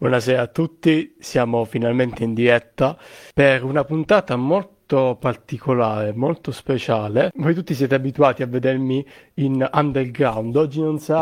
Buonasera a tutti, siamo finalmente in diretta per una puntata molto particolare, molto speciale. Voi tutti siete abituati a vedermi in underground, oggi non sarà